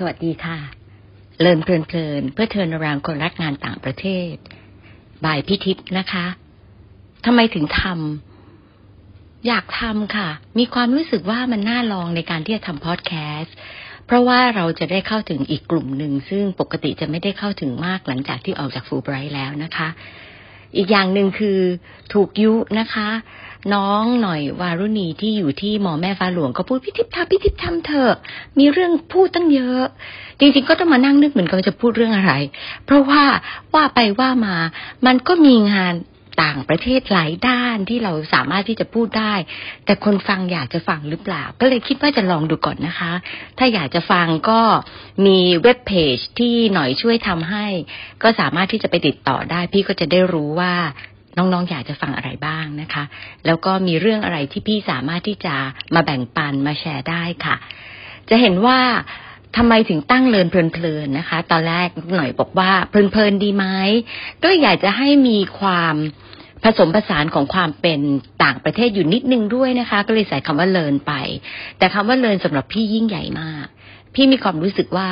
สวัสดีค่ะ เลินเพลินเพลินเพื่อเทินรางคนรักงานต่างประเทศบายพิทิพนะคะทำไมถึงทำอยากทำค่ะ มีความรู้สึกว่ามันน่าลองในการที่จะทำพอดแคสต์เพราะว่าเราจะได้เข้าถึงอีกกลุ่มหนึ่ง ซึ่งปกติจะไม่ได้เข้าถึงมากหลังจากที่ออกจากฟูไบรท์แล้วนะคะ อีกอย่างหนึ่งคือถูกยุนะคะ น้องหน่อยวารุณีที่อยู่ที่หมอแม่ฟ้าหลวงก็พูดพิทิพทำพิทิพทำเถอะ มีเรื่องพูดตั้งเยอะ จริงๆก็ต้องมานั่งนึกเหมือนกันจะพูดเรื่องอะไร เพราะว่าว่าไปว่ามา มันก็มีงานต่างประเทศหลายด้านที่เราสามารถที่จะพูดได้ แต่คนฟังอยากจะฟังหรือเปล่า ก็เลยคิดว่าจะลองดูก่อนนะคะ ถ้าอยากจะฟังก็มีเว็บเพจที่หน่อยช่วยทำให้ ก็สามารถที่จะไปติดต่อได้ พี่ก็จะได้รู้ว่า น้องๆอยากจะฟังอะไรบ้างนะคะ แล้วก็มีเรื่องอะไรที่พี่สามารถที่จะมาแบ่งปันมาแชร์ได้ค่ะ จะเห็นว่าทำไมถึงตั้งเลินเพลินๆนะคะ ตอนแรกหน่อยบอกว่าเพลินๆดีไหมก็อยากจะให้มีความผสมผสานของความเป็นต่างประเทศอยู่นิดนึงด้วยนะคะ ก็เลยใส่คำว่าเลินไป แต่คำว่าเลินสำหรับพี่ยิ่งใหญ่มาก พี่มีความรู้สึกว่า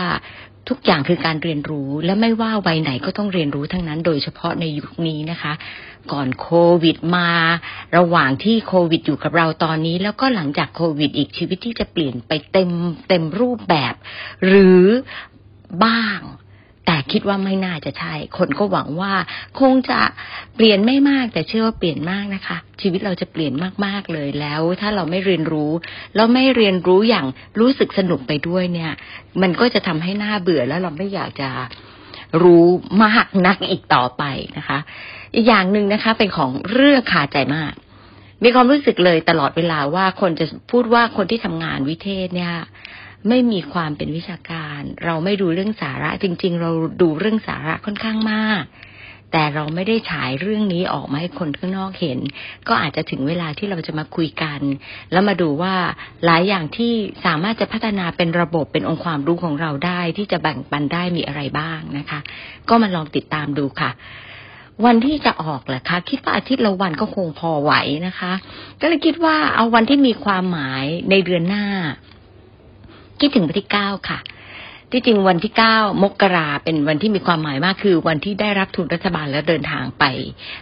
ทุกอย่างคือการเรียนรู้และไม่ว่าวัยไหนก็ต้องเรียนรู้ทั้งนั้น โดยเฉพาะในยุคนี้นะคะ ก่อนโควิดมา ระหว่างที่โควิดอยู่กับเราตอนนี้ แล้วก็หลังจากโควิดอีกชีวิตที่จะเปลี่ยนไปเต็มเต็มรูปแบบ หรือบ้าง แต่คิดว่าไม่น่าจะใช่ คนก็หวังว่าคงจะเปลี่ยนไม่มากแต่เชื่อว่าเปลี่ยนมากนะคะ ชีวิตเราจะเปลี่ยนมากๆเลยแล้ว ถ้าเราไม่เรียนรู้ เราไม่เรียนรู้อย่างรู้สึกสนุกไปด้วยเนี่ย มันก็จะทำให้หน้าเบื่อแล้วเราไม่อยากจะรู้มากนักอีกต่อไปนะคะ อีกอย่างหนึ่งนะคะ เป็นของเรื่องขาใจมาก มีความรู้สึกเลยตลอดเวลาว่าคนจะพูดว่าคนที่ทำงานวิเทศเนี่ย ไม่มีความเป็นวิชาการ เราไม่ดูเรื่องสาระ จริง ๆ เราดูเรื่องสาระค่อนข้างมาก แต่เราไม่ได้ฉายเรื่องนี้ออกมาให้คนข้างนอกเห็น ก็อาจจะถึงเวลาที่เราจะมาคุยกัน แล้วมาดูว่าหลายอย่างที่สามารถจะพัฒนาเป็นระบบเป็นองค์ความรู้ของเราได้ ที่จะแบ่งปันได้มีอะไรบ้างนะคะ ก็มาลองติดตามดูค่ะวันที่จะออกแหละคะ คิดว่าอาทิตย์ละวันก็คงพอไหวนะคะ ก็เลยคิดว่าเอาวันที่มีความหมายในเดือนหน้า คิดถึงวันที่เก้าค่ะ ที่จริงวันที่เก้ามกราเป็นวันที่มีความหมายมากคือ วันที่ได้รับทุนรัฐบาลแล้วเดินทางไป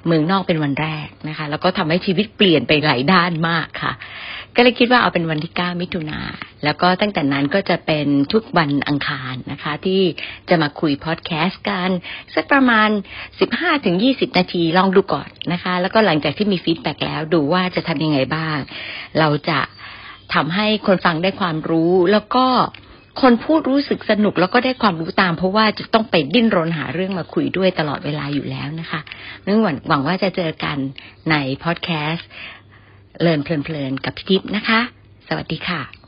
เมืองนอกเป็นวันแรกนะคะ แล้วก็ทำให้ชีวิตเปลี่ยนไปหลายด้านมากค่ะ ก็เลยคิดว่าเอาเป็นวันที่เก้ามิถุนาแล้วก็ตั้งแต่นั้นก็จะเป็นทุกวันอังคารนะคะ ที่จะมาคุยพอดแคสต์กันสักประมาณสิบห้าถึงยี่สิบนาทีลองดูก่อนนะคะ แล้วก็หลังจากที่มี feedback แล้วดูว่าจะทำยังไงบ้าง เราจะ ทำให้คนฟังได้ความรู้ แล้วก็คนพูดรู้สึกสนุกแล้วก็ได้ความรู้ตาม เพราะว่าจะต้องไปดิ้นรนหาเรื่องมาคุยด้วยตลอดเวลาอยู่แล้วนะคะนื่องหวังว่าจะเจอกันในพอดแคสต์ Learn เพลินๆกับพี่ทิพย์นะคะ สวัสดีค่ะ